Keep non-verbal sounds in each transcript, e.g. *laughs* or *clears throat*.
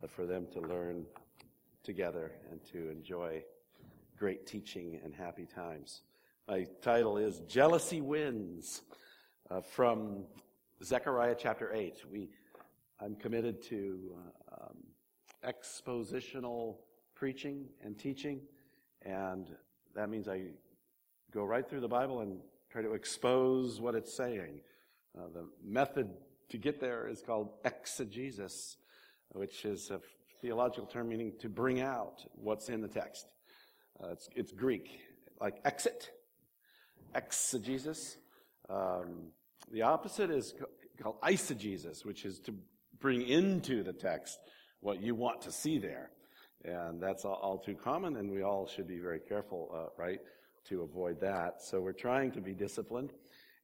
but for them to learn together and to enjoy great teaching and happy times. My title is Jealousy Wins uh, from Zechariah chapter 8. We, I'm committed to uh, um, expositional preaching and teaching, and that means I go right through the Bible and try to expose what it's saying. Uh, the method to get there is called exegesis, which is a theological term meaning to bring out what's in the text. Uh, it's, it's, Greek, like exit, exegesis. Um, the opposite is called eisegesis, which is to bring into the text what you want to see there. And that's all, all too common, and we all should be very careful, uh, right, to avoid that. So we're trying to be disciplined.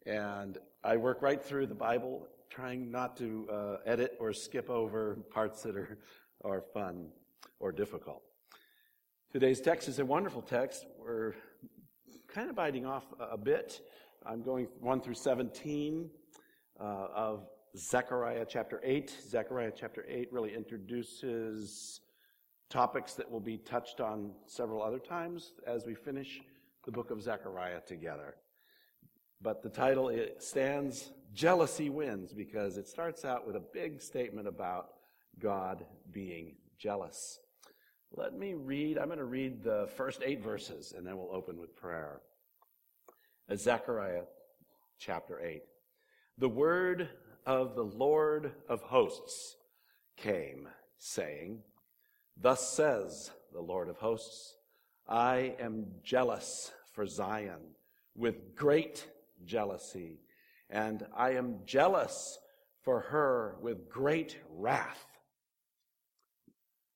And I work right through the Bible, trying not to uh, edit or skip over parts that are, are fun or difficult. Today's text is a wonderful text. We're kind of biting off a bit. I'm going 1 through 17 uh, of Zechariah chapter 8. Zechariah chapter 8 really introduces topics that will be touched on several other times as we finish the book of Zechariah together. But the title stands Jealousy Wins because it starts out with a big statement about God being jealous. Let me read, I'm going to read the first eight verses and then we'll open with prayer. Zechariah chapter 8. The word of the Lord of hosts came, saying, Thus says the Lord of hosts, I am jealous for Zion with great jealousy, and I am jealous for her with great wrath.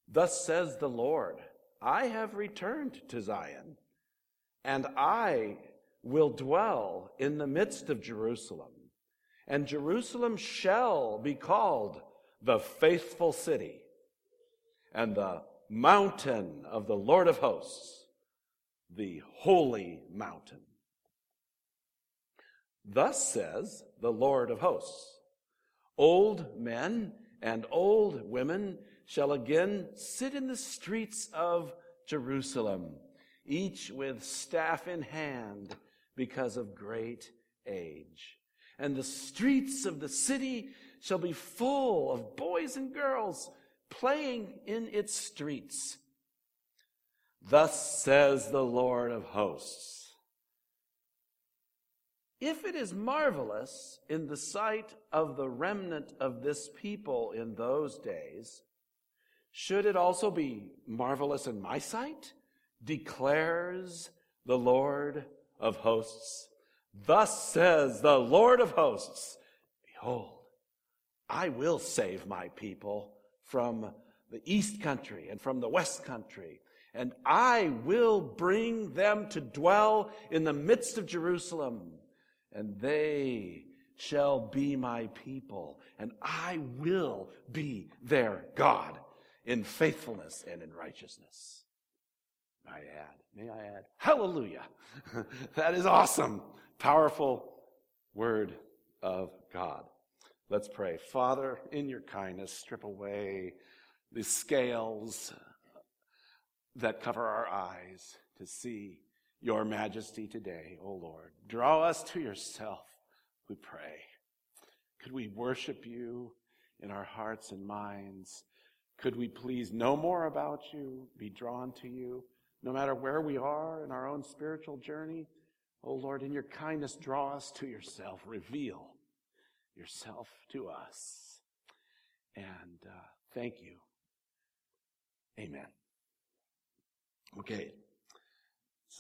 Thus says the Lord, I have returned to Zion, and I will dwell in the midst of Jerusalem, and Jerusalem shall be called the faithful city, and the mountain of the Lord of hosts, the holy mountain. Thus says the Lord of hosts, old men and old women shall again sit in the streets of Jerusalem, each with staff in hand because of great age. And the streets of the city shall be full of boys and girls playing in its streets. Thus says the Lord of hosts. If it is marvelous in the sight of the remnant of this people in those days, should it also be marvelous in my sight? Declares the Lord of hosts. Thus says the Lord of hosts, Behold, I will save my people from the east country and from the west country, and I will bring them to dwell in the midst of Jerusalem, and they shall be my people, and I will be their God in faithfulness and in righteousness. I add, may I add, hallelujah. *laughs* that is awesome. Powerful word of God. Let's pray. Father, in your kindness, strip away the scales that cover our eyes to see your majesty today, O Lord. Draw us to yourself, we pray. Could we worship you in our hearts and minds could we please know more about you, be drawn to you, no matter where we are in our own spiritual journey? O Lord, in your kindness, draw us to yourself, reveal yourself to us. And uh, thank you. Amen. Okay.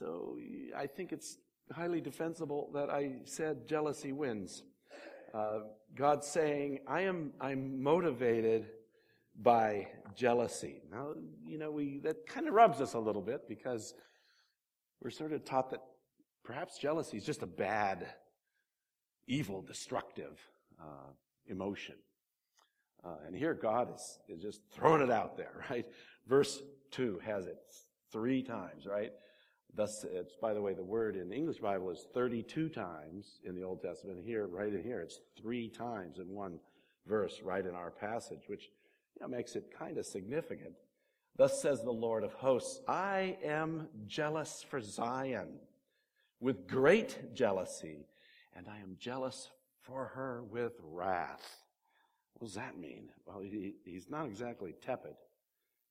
So I think it's highly defensible that I said jealousy wins. Uh, God's saying, I am, I'm motivated by jealousy. Now, you know, we, that kind of rubs us a little bit because we're sort of taught that perhaps jealousy is just a bad, evil, destructive uh, emotion. Uh, and here God is, is just throwing it out there, *laughs* right? Verse 2 has it three times, right? Thus, it's, by the way, the word in the English Bible is 32 times in the Old Testament. Here, right in here, it's three times in one verse, right in our passage, which you know, makes it kind of significant. Thus says the Lord of hosts, I am jealous for Zion with great jealousy, and I am jealous for her with wrath. What does that mean? Well, he, he's not exactly tepid.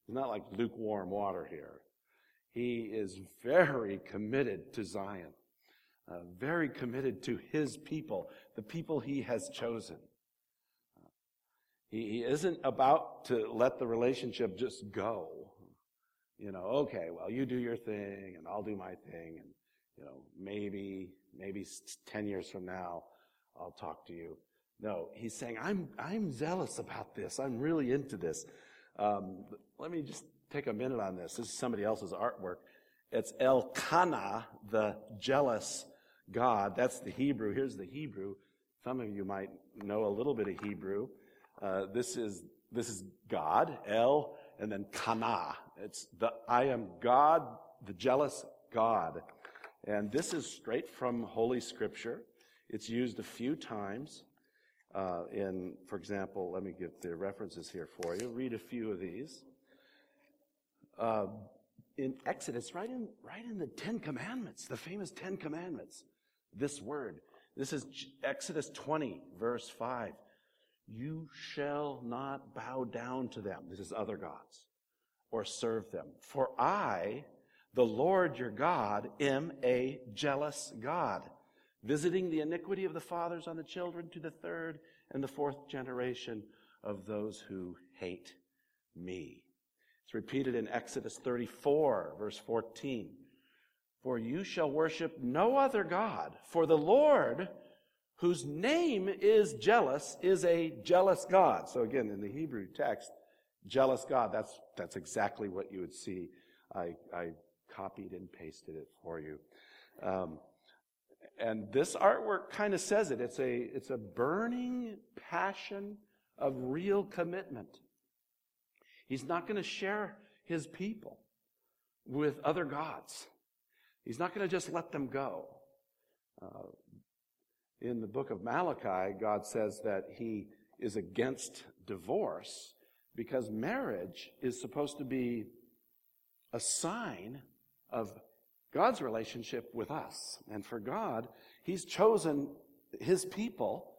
He's not like lukewarm water here. He is very committed to Zion, uh, very committed to his people, the people he has chosen. Uh, he, he isn't about to let the relationship just go. You know, okay, well, you do your thing and I'll do my thing and, you know, maybe, maybe 10 years from now, I'll talk to you. No, he's saying, I'm, I'm zealous about this. I'm really into this. Um, let me just take a minute on this. This is somebody else's artwork. It's Elkanah, the jealous God. That's the Hebrew. Here's the Hebrew. Some of you might know a little bit of Hebrew. Uh, this is this is God, El, and then Kana. It's the I am God, the jealous God, and this is straight from Holy Scripture. It's used a few times. Uh, in, for example, let me get the references here for you. Read a few of these. Uh, in Exodus, right in, right in the Ten Commandments, the famous Ten Commandments, this word. This is Exodus 20, verse 5. You shall not bow down to them. This is other gods or serve them. For I, the Lord your God, am a jealous God visiting the iniquity of the fathers on the children to the third and the fourth generation of those who hate me. It's repeated in Exodus 34, verse 14. For you shall worship no other God, for the Lord, whose name is jealous, is a jealous God. So again, in the Hebrew text, jealous God, that's, that's exactly what you would see. I, I copied and pasted it for you. Um, and this artwork kind of says it. It's a, it's a burning passion of real commitment. He's not going to share his people with other gods. He's not going to just let them go. Uh, in the book of Malachi, God says that he is against divorce because marriage is supposed to be a sign of God's relationship with us. And for God, He's chosen His people,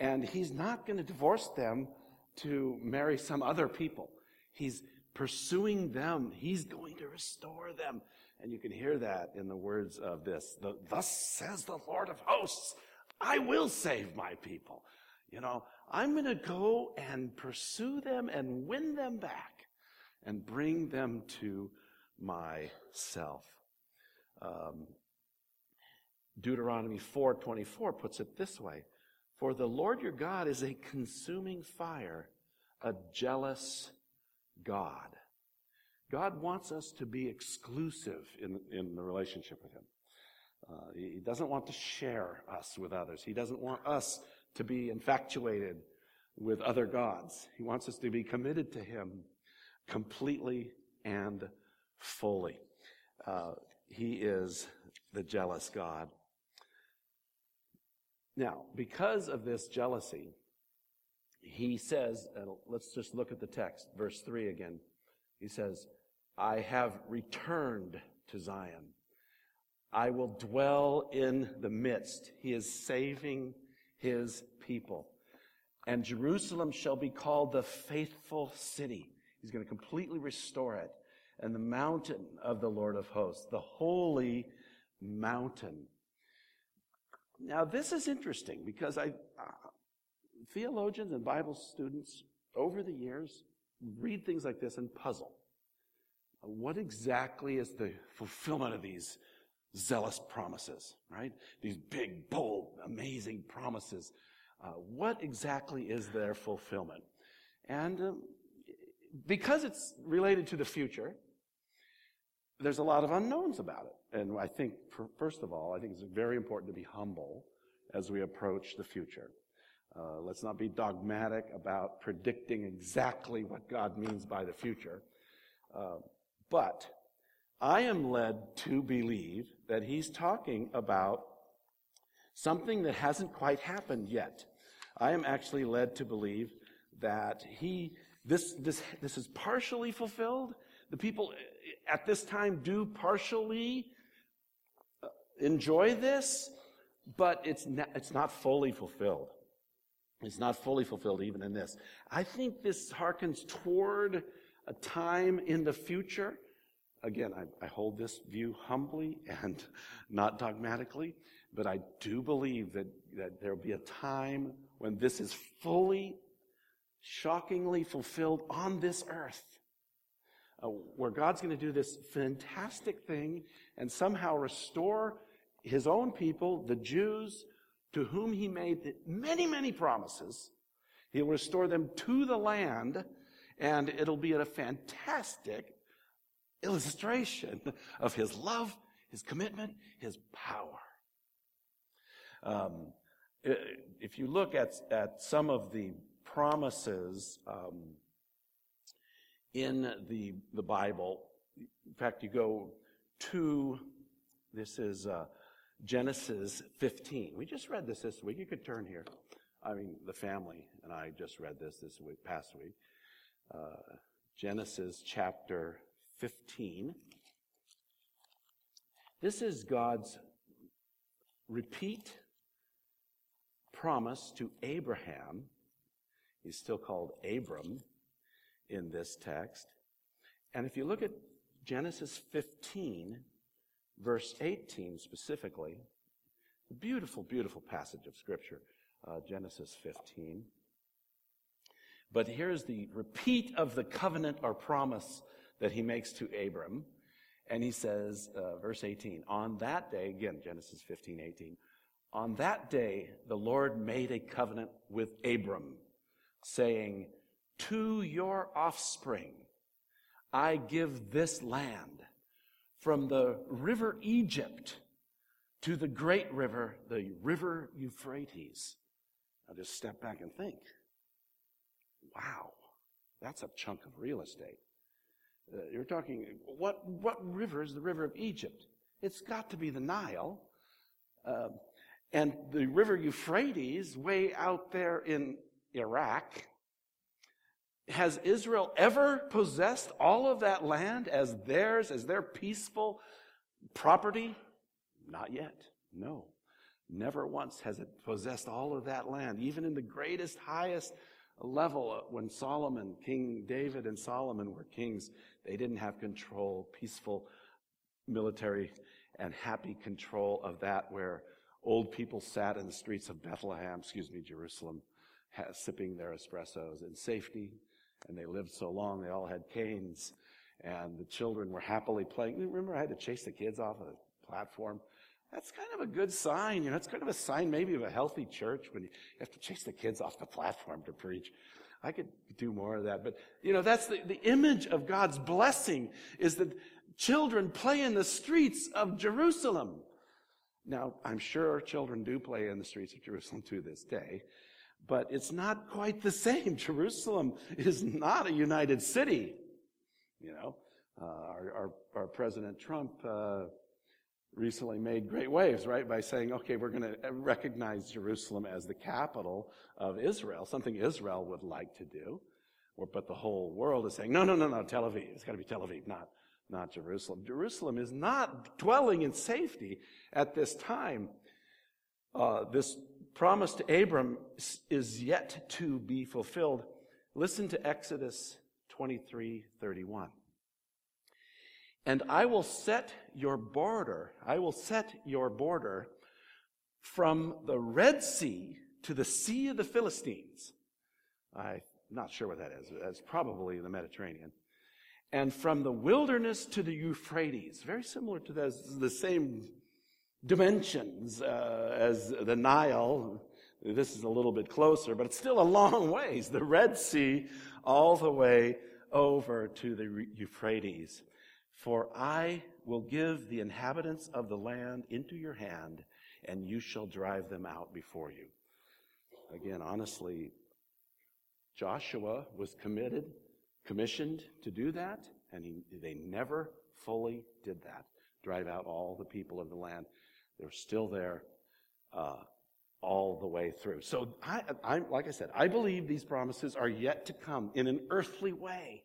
and He's not going to divorce them to marry some other people. He's pursuing them. He's going to restore them. And you can hear that in the words of this. The, Thus says the Lord of hosts, I will save my people. You know, I'm going to go and pursue them and win them back and bring them to myself. Um, Deuteronomy 4:24 puts it this way: "For the Lord your God is a consuming fire, a jealous God." God wants us to be exclusive in, in the relationship with Him. Uh, he doesn't want to share us with others. He doesn't want us to be infatuated with other gods. He wants us to be committed to Him completely and fully. Uh, he is the jealous God. Now, because of this jealousy, he says, let's just look at the text, verse 3 again. He says, I have returned to Zion. I will dwell in the midst. He is saving his people. And Jerusalem shall be called the faithful city. He's going to completely restore it and the mountain of the Lord of hosts, the holy mountain. Now, this is interesting because I, theologians and Bible students over the years read things like this and puzzle. What exactly is the fulfillment of these zealous promises, right? These big, bold, amazing promises. Uh, what exactly is their fulfillment? And um, because it's related to the future, there's a lot of unknowns about it. And I think, first of all, I think it's very important to be humble as we approach the future. Uh, let's not be dogmatic about predicting exactly what God means by the future. Uh, but I am led to believe that he's talking about something that hasn't quite happened yet. I am actually led to believe that he This, this, this is partially fulfilled. The people at this time do partially uh, enjoy this, but it's not, it's not fully fulfilled. It's not fully fulfilled even in this. I think this harkens toward a time in the future. Again, I, I hold this view humbly and *laughs* not dogmatically, but I do believe that, that there'll be a time when this is fully, shockingly fulfilled on this earth. Uh, where God's going to do this fantastic thing and somehow restore his own people, the Jews, to whom he made many, many promises. He'll restore them to the land, and it'll be a fantastic illustration of his love, his commitment, his power. Um, if you look at, at some of the promises um, in the, the Bible, in fact, you go to, this is uh, Genesis 15. We just read this this week. You could turn here. I mean, the family and I just read this this week, past week. Uh, Genesis chapter 15. This is God's repeat promise to Abraham. He's still called Abram in this text. And if you look at Genesis 15, verse 18 specifically, a beautiful, beautiful passage of Scripture, uh, Genesis 15. But here's the repeat of the covenant or promise that he makes to Abram. And he says, uh, verse 18, on that day, again, Genesis 15, 18, on that day, the Lord made a covenant with Abram, saying, To your offspring I give this land, from the river Egypt to the great river, the river Euphrates. Now just step back and think. Wow, that's a chunk of real estate. Uh, you're talking, what, what river is the river of Egypt? It's got to be the Nile. Uh, and the river Euphrates, way out there in Iraq, has Israel ever possessed all of that land as theirs, as their peaceful property? Not yet. No. Never once has it possessed all of that land, even in the greatest, highest level uh, when Solomon, King David and Solomon were kings, they didn't have control, peaceful military and happy control of that where old people sat in the streets of Bethlehem, excuse me, Jerusalem, sipping their espressos in safety. And they lived so long, they all had canes. And the children were happily playing. Remember, I had to chase the kids off the platform. That's kind of a good sign. You know, it's kind of a sign maybe of a healthy church when you have to chase the kids off the platform to preach. I could do more of that. But, you know, that's the, the image of God's blessing is that children play in the streets of Jerusalem. Now, I'm sure children do play in the streets of Jerusalem to this day, but it's not quite the same. *laughs* Jerusalem is not a united city. You know, uh, our, our, our, President Trump uh, recently made great waves, right, by saying, okay, we're going to recognize Jerusalem as the capital of Israel, something Israel would like to do. But the whole world is saying, no, no, no, no, Tel Aviv. It's got to be Tel Aviv, not not Jerusalem. Jerusalem is not dwelling in safety at this time. Uh, this promise to Abram is yet to be fulfilled. Listen to Exodus 23 31. And I will set your border, I will set your border from the Red Sea to the Sea of the Philistines. I'm not sure what that is. That's probably the Mediterranean and from the wilderness to the Euphrates. Very similar to the, the same dimensions uh, as the Nile. This is a little bit closer, but it's still a long ways. The Red Sea all the way over to the Euphrates. For I will give the inhabitants of the land into your hand, and you shall drive them out before you. Again, honestly, Joshua was committed commissioned to do that, and he, they never fully did that. Drive out all the people of the land. They're still there. Uh, all the way through. So, I, I, like I said, I believe these promises are yet to come in an earthly way.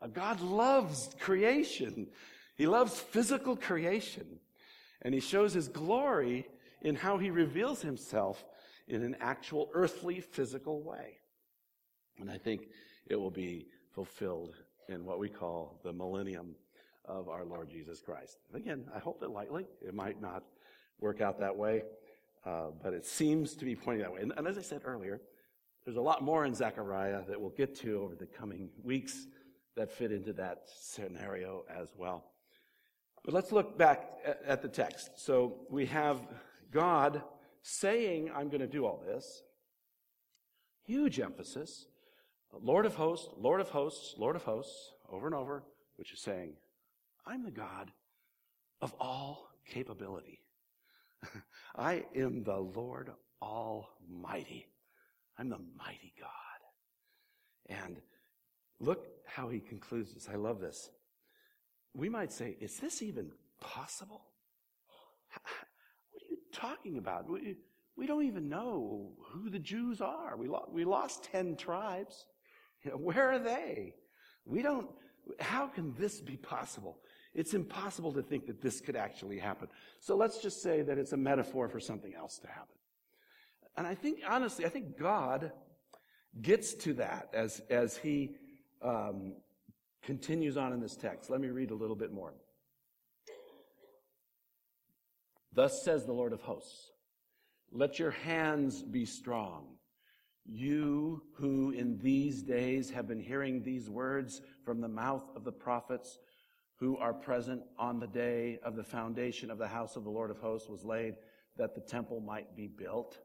Uh, God loves creation. He loves physical creation. And he shows his glory in how he reveals himself in an actual earthly physical way. And I think it will be fulfilled in what we call the millennium of our Lord Jesus Christ. Again, I hope it lightly. It might not work out that way, uh, but it seems to be pointing that way. And, and as I said earlier, there's a lot more in Zechariah that we'll get to over the coming weeks that fit into that scenario as well. But let's look back at, at the text. So we have God saying, I'm going to do all this. Huge emphasis. Lord of hosts, Lord of hosts, Lord of hosts, over and over, which is saying, I'm the God of all capability. I am the Lord Almighty. I'm the mighty God. And look how he concludes this. I love this. We might say, is this even possible? What are you talking about? We, we don't even know who the Jews are. We, lo- we lost 10 tribes. You *laughs* know, where are they? We don't, how can this be possible? It's impossible to think that this could actually happen. So let's just say that it's a metaphor for something else to happen. And I think, honestly, I think God gets to that as, as he um, continues on in this text. Let me read a little bit more. Thus says the Lord of hosts, let your hands be strong. You who in these days have been hearing these words from the mouth of the prophets who are present on the day of the foundation of the house of the Lord of hosts was laid that the temple might be built.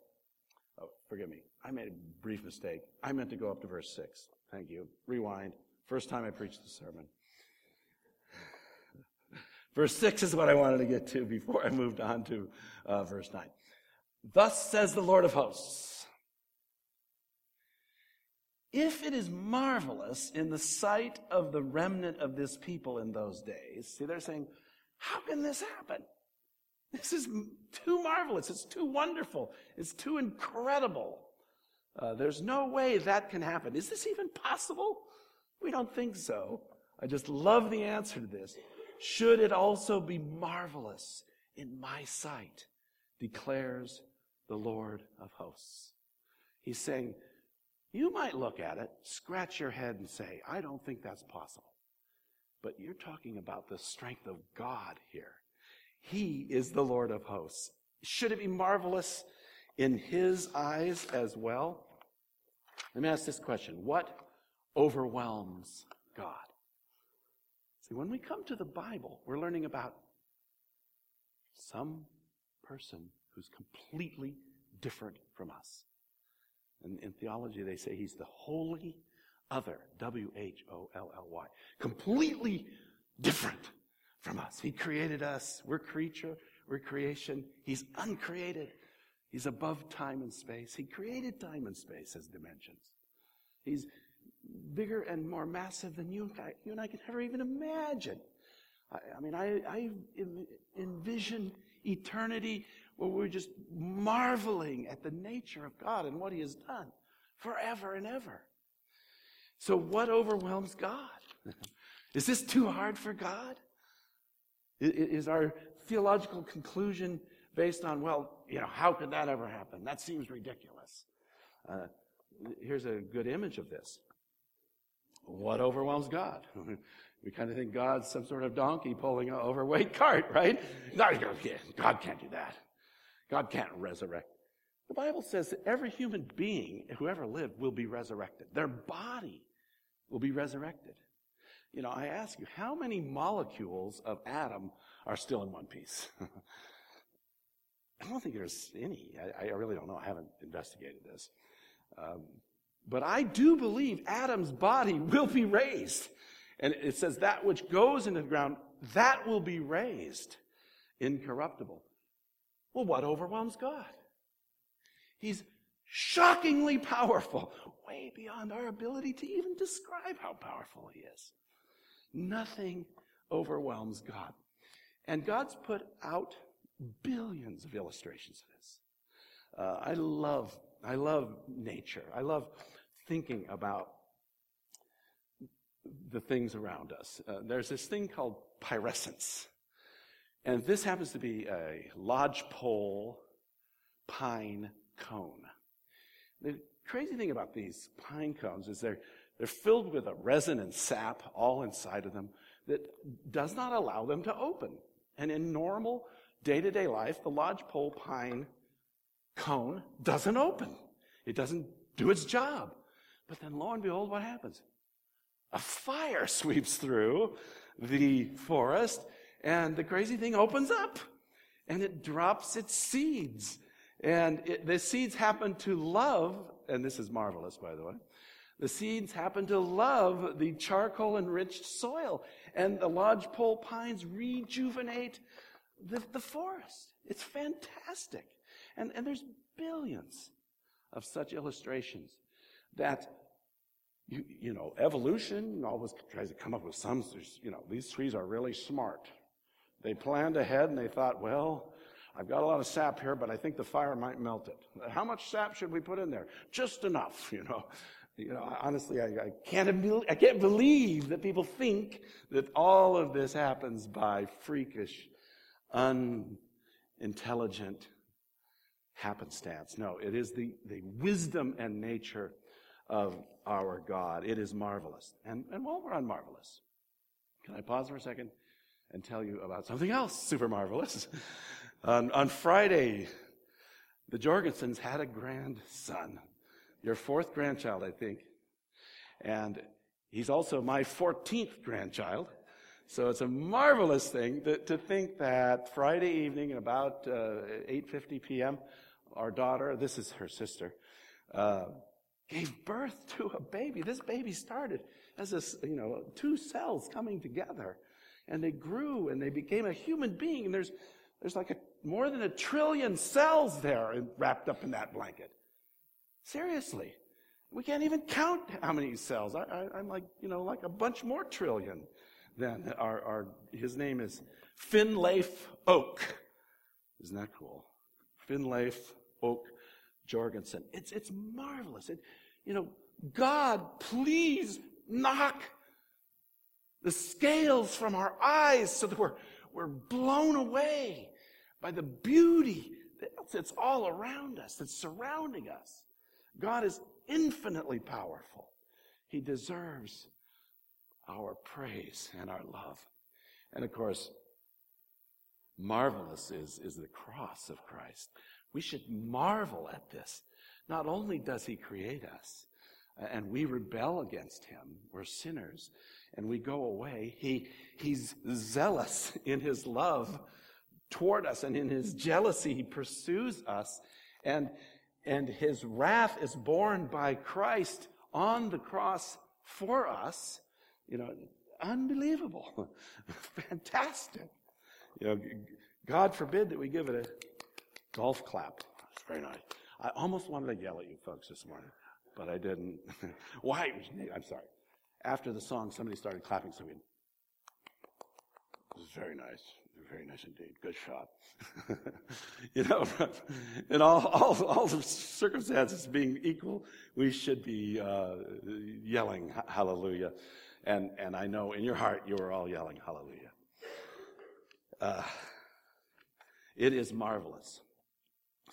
Oh, forgive me. I made a brief mistake. I meant to go up to verse 6. Thank you. Rewind. First time I preached the sermon. *sighs* Verse 6 is what I wanted to get to before I moved on to uh, verse 9. Thus says the Lord of hosts if it is marvelous in the sight of the remnant of this people in those days, see, they're saying, how can this happen? This is too marvelous. It's too wonderful. It's too incredible. Uh, there's no way that can happen. Is this even possible? We don't think so. I just love the answer to this. Should it also be marvelous in my sight, declares the Lord of hosts. He's saying, you might look at it, scratch your head, and say, I don't think that's possible. But you're talking about the strength of God here. He is the Lord of hosts. Should it be marvelous in His eyes as well? Let me ask this question What overwhelms God? See, when we come to the Bible, we're learning about some person who's completely different from us. And in theology, they say he's the holy other. W H O L L Y. Completely different from us. He created us. We're creature. We're creation. He's uncreated. He's above time and space. He created time and space as dimensions. He's bigger and more massive than you and I, you and I can ever even imagine. I, I mean, I, I envision eternity where we're just marveling at the nature of God and what He has done forever and ever. So, what overwhelms God? Is this too hard for God? Is our theological conclusion based on, well, you know, how could that ever happen? That seems ridiculous. Uh, here's a good image of this. What overwhelms God? *laughs* we kind of think God's some sort of donkey pulling an overweight cart, right? God can't do that. God can't resurrect. The Bible says that every human being who ever lived will be resurrected. Their body will be resurrected. You know, I ask you, how many molecules of atom are still in one piece? *laughs* I don't think there's any. I, I, really don't know. I haven't investigated this. Um, but I do believe Adam's body *laughs* will be raised. And it says that which goes into the ground, that will be raised incorruptible. Well, what overwhelms God? He's shockingly powerful, way beyond our ability to even describe how powerful He is. Nothing overwhelms God. And God's put out billions of illustrations of this. Uh, I love, I love nature. I love thinking about the things around us. Uh, there's this thing called pyriscence. And this happens to be a lodgepole pine cone. The crazy thing about these pine cones is they're, they're filled with a resin and sap all inside of them that does not allow them to open. And in normal day to day life, the lodgepole pine cone doesn't open. It doesn't do its job. But then lo and behold, what happens? A fire *laughs* sweeps through the forest and the crazy thing opens up and it drops its seeds. And it, the seeds happen to love, and this is marvelous, by the way. The seeds happen to love the charcoal enriched soil, and the lodgepole pines rejuvenate the, the forest. It's fantastic. And, and there's billions of such illustrations that you, you know, evolution always tries to come up with some, you know, these trees are really smart. They planned ahead and they thought, well, I've got a lot of sap here, but I think the fire might melt it. How much sap should we put in there? Just enough, *laughs* you know. You know, honestly, I, I can't, I can't believe that people think that all of this happens by freakish, unintelligent happenstance. No, it is the, the wisdom and nature of our God. It is marvelous. And, and while we're on marvelous, can I pause for a second and tell you about something else super marvelous? on, on Friday, the Jorgensens had a grandson, your fourth grandchild, I think. And he's also my 14th grandchild. So it's a marvelous thing to, to think that Friday evening at about uh, 8.50 p.m., our daughter, this is her sister, uh, gave birth to a baby. This baby started as this, you know, two cells coming together. And they grew and they became a human being. And there's, there's like a, more than a trillion cells there wrapped up in that blanket. Seriously. We can't even count how many cells. I, am like, you know, like a bunch more trillion than our, our, his name is Finlayf Oak. Isn't that cool? Finlayf Oak Jorgensen. It's, it's marvelous. It, you know, God, please knock the scales from our eyes so that we're, we're blown away by the beauty that's all around us, that's surrounding us. God is infinitely powerful. He deserves our praise and our love. And of course, marvelous is, is the cross of Christ. We should marvel at this. Not only does he create us, and we rebel against him, we're sinners, and we go away, he, he's zealous in his love toward us, and in his jealousy, he pursues us, and, and his wrath is borne by Christ on the cross for us. You know, unbelievable, *laughs* fantastic. You know, God forbid that we give it a Golf clap. It's very nice. I almost wanted to yell at you folks this morning, but I didn't. *laughs* Why? I'm sorry. After the song, somebody started clapping, so we. It was very nice. Very nice indeed. Good shot. *laughs* you know, *laughs* in all, all, all the circumstances being equal, we should be uh, yelling hallelujah. And, and I know in your heart you are all yelling hallelujah. Uh, it is marvelous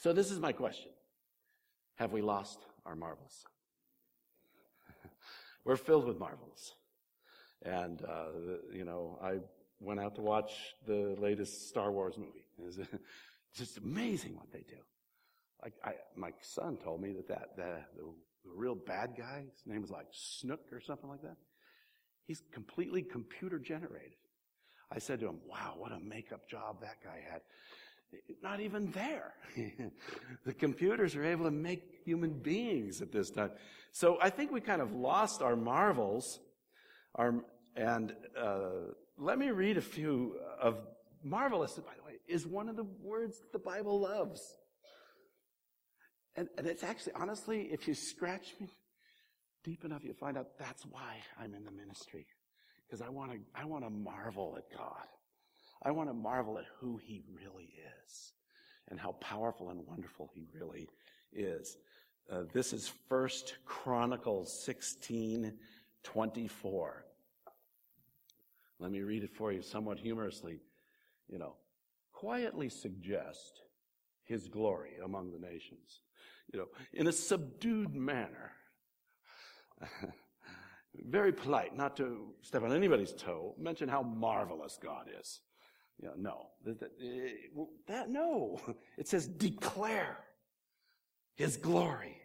so this is my question. Have we lost our marvels? We're filled with marvels. And, uh, you know, I went out to watch the latest Star Wars movie. It's *laughs* just amazing what they do. Like, I, my son told me that, that the, the, the real bad guy, his name was like Snook or something like that. He's completely computer generated. I said to him, wow, what a makeup job that guy had not even there. *laughs* the computers are able to make human beings at this time. So I think we kind of lost our marvels. Our, and uh, let me read a few of marvelous, by the way, is one of the words that the Bible loves. And, and it's actually, honestly, if you scratch me deep enough, you'll find out that's why I'm in the ministry. Because I want to, I want to marvel at God. I want to marvel at who he really is. and how powerful and wonderful he really is. Uh, this is First Chronicles 16, 24. Let me read it for you somewhat humorously. You know, quietly suggest his glory among the nations. You know, in a subdued manner. *laughs* Very polite, not to step on anybody's toe. Mention how marvelous God is. You know, no. That, that, that, no. *laughs* It says declare his glory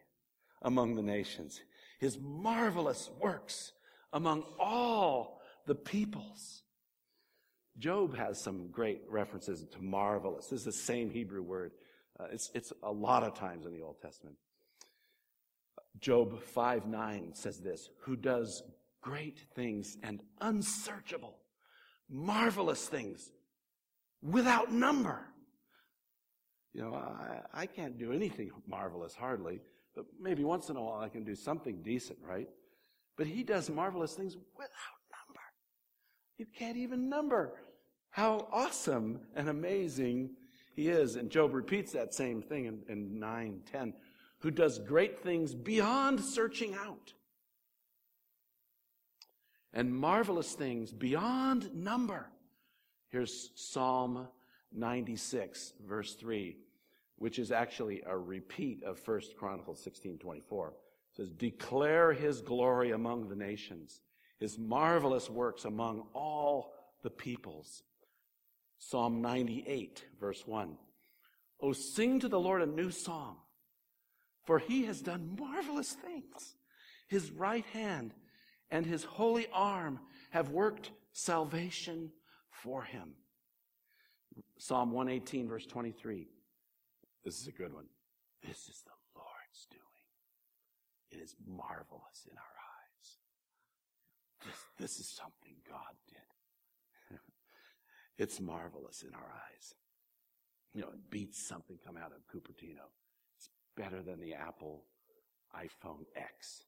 among the nations, his marvelous works among all the peoples. Job has some great references to marvelous. This is the same Hebrew word. Uh, it's, it's a lot of times in the Old Testament. Job 5 9 says this Who does great things and unsearchable, marvelous things without number. You know, I, I can't do anything marvelous, hardly, but maybe once in a while I can do something decent, right? But he does marvelous things without number. You can't even number how awesome and amazing he is. And Job repeats that same thing in, in 9, 10, who does great things beyond searching out. And marvelous things beyond number. Here's Psalm 96, verse 3, which is actually a repeat of 1 Chronicles 16, 24. It says, Declare his glory among the nations, his marvelous works among all the peoples. Psalm 98, verse 1. Oh, sing to the Lord a new song, for he has done marvelous things. His right hand and his holy arm have worked salvation for him. Psalm 118, verse 23. This is a good one. This is the Lord's doing. It is marvelous in our eyes. This, this is something God did. *laughs* it's marvelous in our eyes. You know, it beats something come out of Cupertino. It's better than the Apple iPhone X.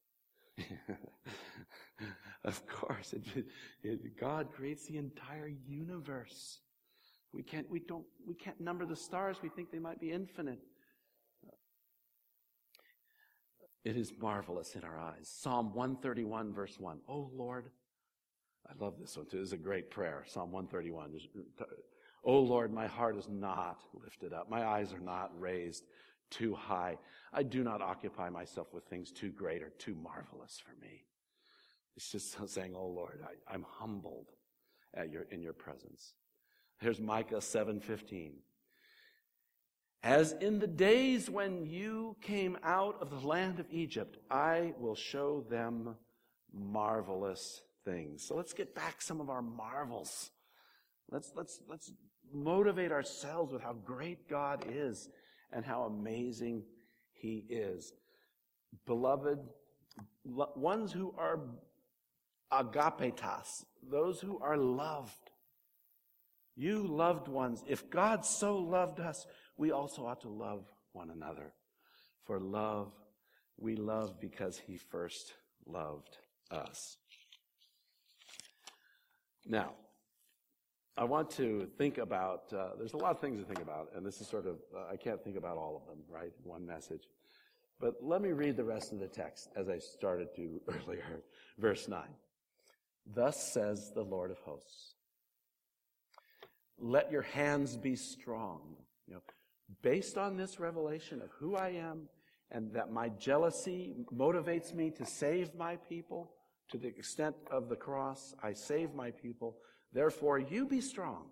*laughs* of course, it, it, God creates the entire universe. We can't, we don't, we can't number the stars. We think they might be infinite. It is marvelous in our eyes. Psalm 131 verse 1. Oh Lord, I love this one too. This is a great prayer. Psalm 131. Oh Lord, my heart is not lifted up. My eyes are not raised too high. I do not occupy myself with things too great or too marvelous for me. It's just saying, Oh Lord, I, am humbled at your, in your presence. Here's Micah 7:15. As in the days when you came out of the land of Egypt, I will show them marvelous things. So let's get back some of our marvels. Let's, let's, let's motivate ourselves with how great God is and how amazing he is. Beloved, ones who are agapetas, those who are loved. You loved ones. If God so loved us, we also ought to love one another. For love, we love because he first loved us. Now, I want to think about, uh, there's a lot of things to think about, and this is sort of, uh, I can't think about all of them, right? One message. But let me read the rest of the text as I started to *laughs* earlier. Verse 9. Thus says the Lord of hosts. Let your hands be strong. You know, based on this revelation of who I am and that my jealousy motivates me to save my people to the extent of the cross, I save my people. Therefore, you be strong.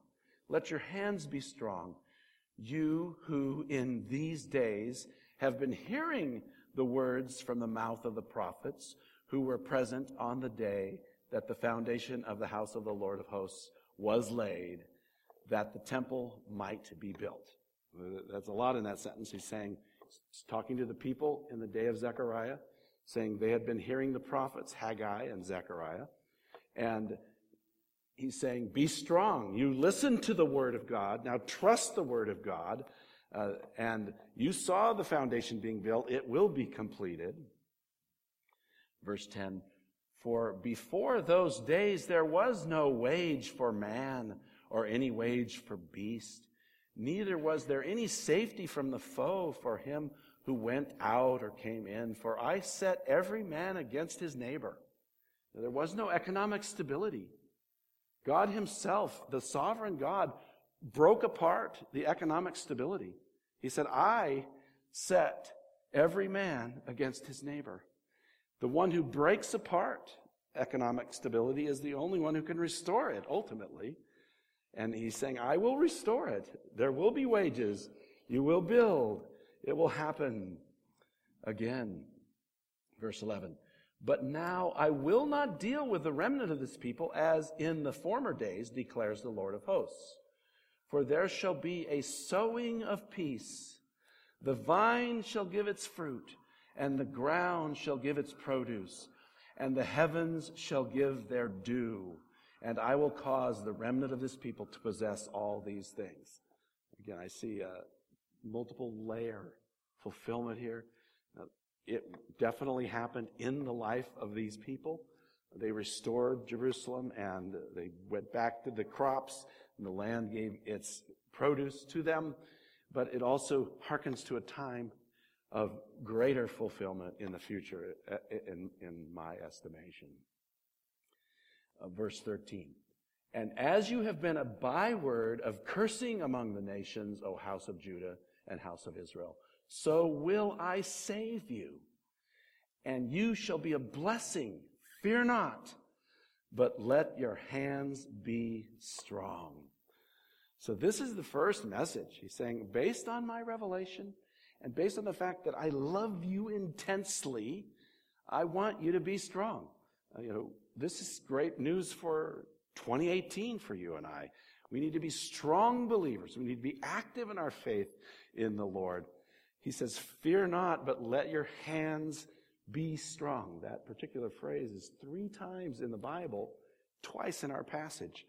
Let your hands be strong. You who in these days have been hearing the words from the mouth of the prophets who were present on the day that the foundation of the house of the Lord of hosts was laid, that the temple might be built. That's a lot in that sentence. He's saying, he's talking to the people in the day of Zechariah, saying they had been hearing the prophets, Haggai and Zechariah, and he's saying, Be strong. You listen to the word of God. Now trust the word of God. Uh, and you saw the foundation being built. It will be completed. Verse 10 For before those days there was no wage for man or any wage for beast. neither was there any safety from the foe for him who went out or came in, for I set every man against his neighbor. There was no economic stability. God Himself, the sovereign God, broke apart the economic stability. He said, I set every man against his neighbor. The one who breaks apart economic stability is the only one who can restore it ultimately. And he's saying, I will restore it. There will be wages. You will build. It will happen again. Verse 11. But now I will not deal with the remnant of this people as in the former days, declares the Lord of hosts. For there shall be a sowing of peace. The vine shall give its fruit, and the ground shall give its produce, and the heavens shall give their dew. And I will cause the remnant of this people to possess all these things. Again, I see a multiple layer fulfillment here. It definitely happened in the life of these people. They restored Jerusalem and they went back to the crops and the land gave its produce to them. But it also harkens to a time of greater fulfillment in the future, uh, in, in my estimation. Uh, verse 13. And as you have been a byword of cursing among the nations, O house of Judah and house of Israel, so will I save you. And you shall be a blessing. Fear not, but let your hands be strong. So this is the first message. He's saying, based on my revelation and based on the fact that I love you intensely, I want you to be strong. Uh, you know, this is great news for 2018 for you and I. We need to be strong believers. We need to be active in our faith in the Lord. He says, Fear not, but let your hands be strong. That particular phrase is three times in the Bible, twice in our passage.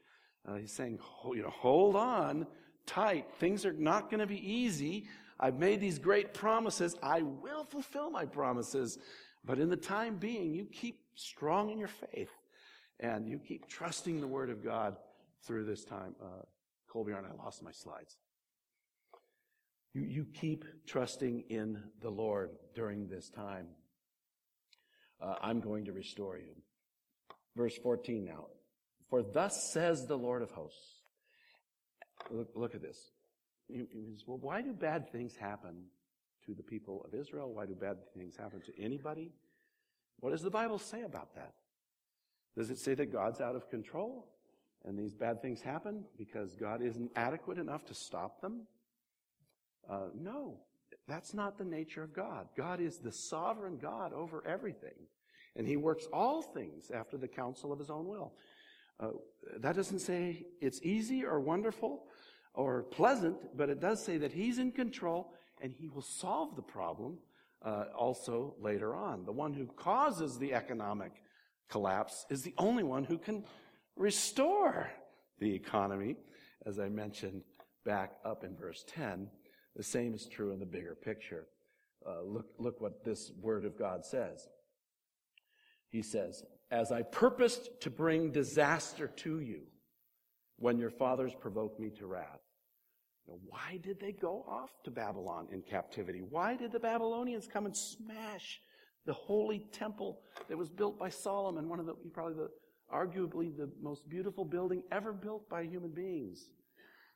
Uh, he's saying, you know, hold on tight. Things are not going to be easy. I've made these great promises. I will fulfill my promises. But in the time being, you keep strong in your faith and you keep trusting the Word of God through this time. Uh, Colby and I lost my slides. You, you keep trusting in the Lord during this time. Uh, I'm going to restore you. Verse 14 now. For thus says the Lord of hosts. Look, look at this. He says, well, why do bad things happen to the people of Israel? Why do bad things happen to anybody? What does the Bible say about that? Does it say that God's out of control and these bad things happen because God isn't adequate enough to stop them? Uh, no, that's not the nature of God. God is the sovereign God over everything, and He works all things after the counsel of His own will. Uh, that doesn't say it's easy or wonderful or pleasant, but it does say that He's in control and He will solve the problem uh, also later on. The one who causes the economic collapse is the only one who can restore the economy, as I mentioned back up in verse 10. The same is true in the bigger picture. Uh, look, look what this word of God says. He says, As I purposed to bring disaster to you when your fathers provoked me to wrath. Now, why did they go off to Babylon in captivity? Why did the Babylonians come and smash the holy temple that was built by Solomon, one of the, probably the, arguably the most beautiful building ever built by human beings?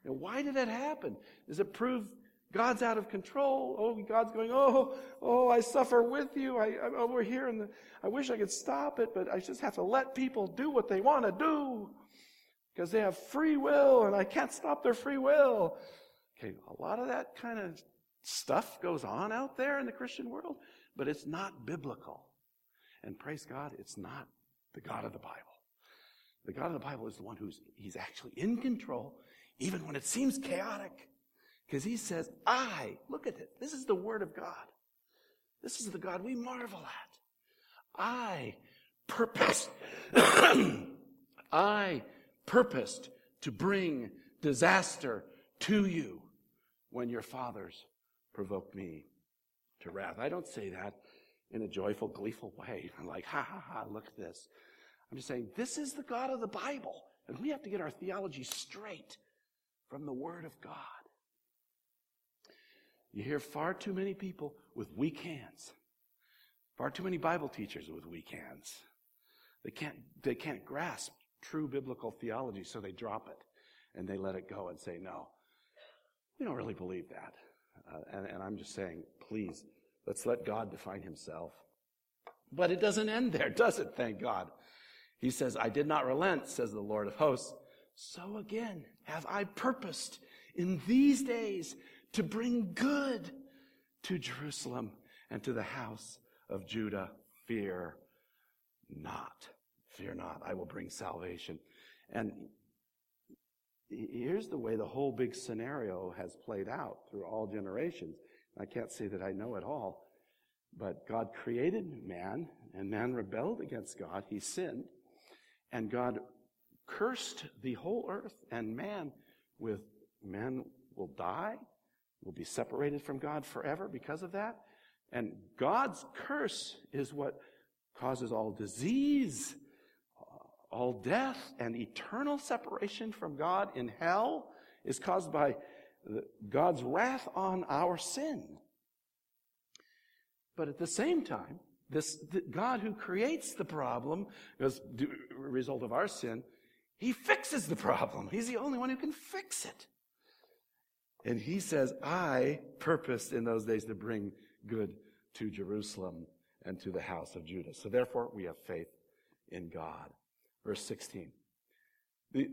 Now, why did that happen? Does it prove God's out of control. Oh, God's going, oh, oh, I suffer with you. I, I'm over here and I wish I could stop it, but I just have to let people do what they want to do because they have free will and I can't stop their free will. Okay, a lot of that kind of stuff goes on out there in the Christian world, but it's not biblical. And praise God, it's not the God of the Bible. The God of the Bible is the one who's, he's actually in control, even when it seems chaotic. Because he says, I, look at it. This is the word of God. This is the God we marvel at. I purposed, *clears throat* I purposed to bring disaster to you when your fathers provoked me to wrath. I don't say that in a joyful, gleeful way. I'm like, ha ha ha, look at this. I'm just saying, this is the God of the Bible. And we have to get our theology straight from the Word of God. You hear far too many people with weak hands. Far too many Bible teachers with weak hands. They can't, they can't grasp true biblical theology, so they drop it and they let it go and say, no, we don't really believe that. Uh, and, and I'm just saying, please, let's let God define himself. But it doesn't end there, *laughs* does it? Thank God. He says, I did not relent, says the Lord of hosts. So again have I purposed in these days to bring good to Jerusalem and to the house of Judah. Fear not. Fear not. I will bring salvation. And here's the way the whole big scenario has played out through all generations. I can't say that I know it all, but God created man, and man rebelled against God. He sinned, and God cursed the whole earth and man with man will die, will be separated from God forever because of that. And God's curse is what causes all disease, uh, all death, and eternal separation from God in hell is caused by God's wrath on our sin. But at the same time, this God who creates the problem as a result of our sin, he fixes the problem. He's the only one who can fix it. And he says, I purposed in those days to bring good to Jerusalem and to the house of Judah. So therefore, we have faith in God. Verse 16.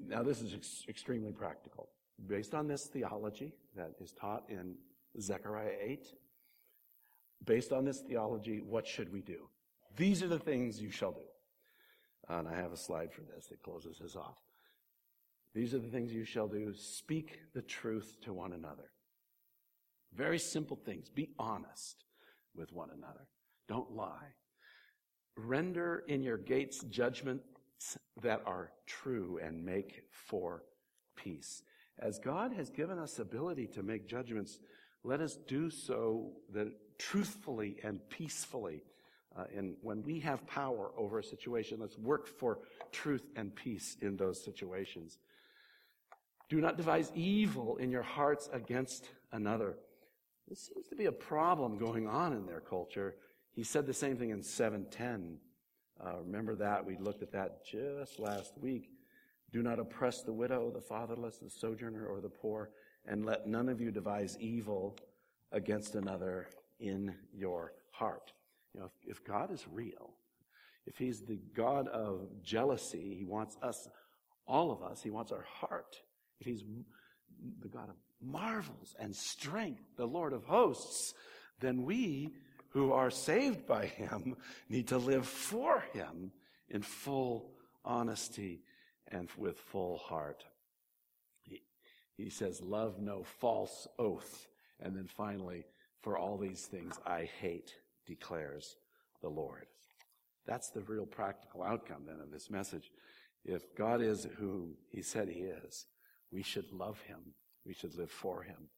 Now, this is ex- extremely practical. Based on this theology that is taught in Zechariah 8, based on this theology, what should we do? These are the things you shall do. And I have a slide for this that closes this off. These are the things you shall do. Speak the truth to one another. Very simple things. Be honest with one another. Don't lie. Render in your gates judgments that are true and make for peace. As God has given us ability to make judgments, let us do so that truthfully and peacefully. Uh, and when we have power over a situation, let's work for truth and peace in those situations. Do not devise evil in your hearts against another. This seems to be a problem going on in their culture. He said the same thing in 710. Uh, remember that? We looked at that just last week. Do not oppress the widow, the fatherless, the sojourner, or the poor, and let none of you devise evil against another in your heart. You know, if, if God is real, if He's the God of jealousy, He wants us, all of us, He wants our heart he's the God of marvels and strength, the Lord of hosts, then we who are saved by him *laughs* need to live for him in full honesty and with full heart. He, he says, love no false oath. And then finally, for all these things I hate, declares the Lord. That's the real practical outcome then of this message. If God is who he said he is, we should love him. We should live for him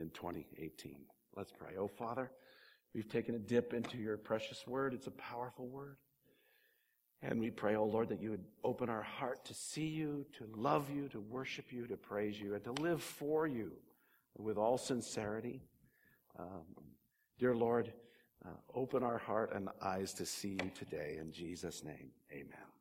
in 2018. Let's pray. Oh, Father, we've taken a dip into your precious word. It's a powerful word. And we pray, oh Lord, that you would open our heart to see you, to love you, to worship you, to praise you, and to live for you with all sincerity. Um, dear Lord, uh, open our heart and eyes to see you today. In Jesus' name, amen.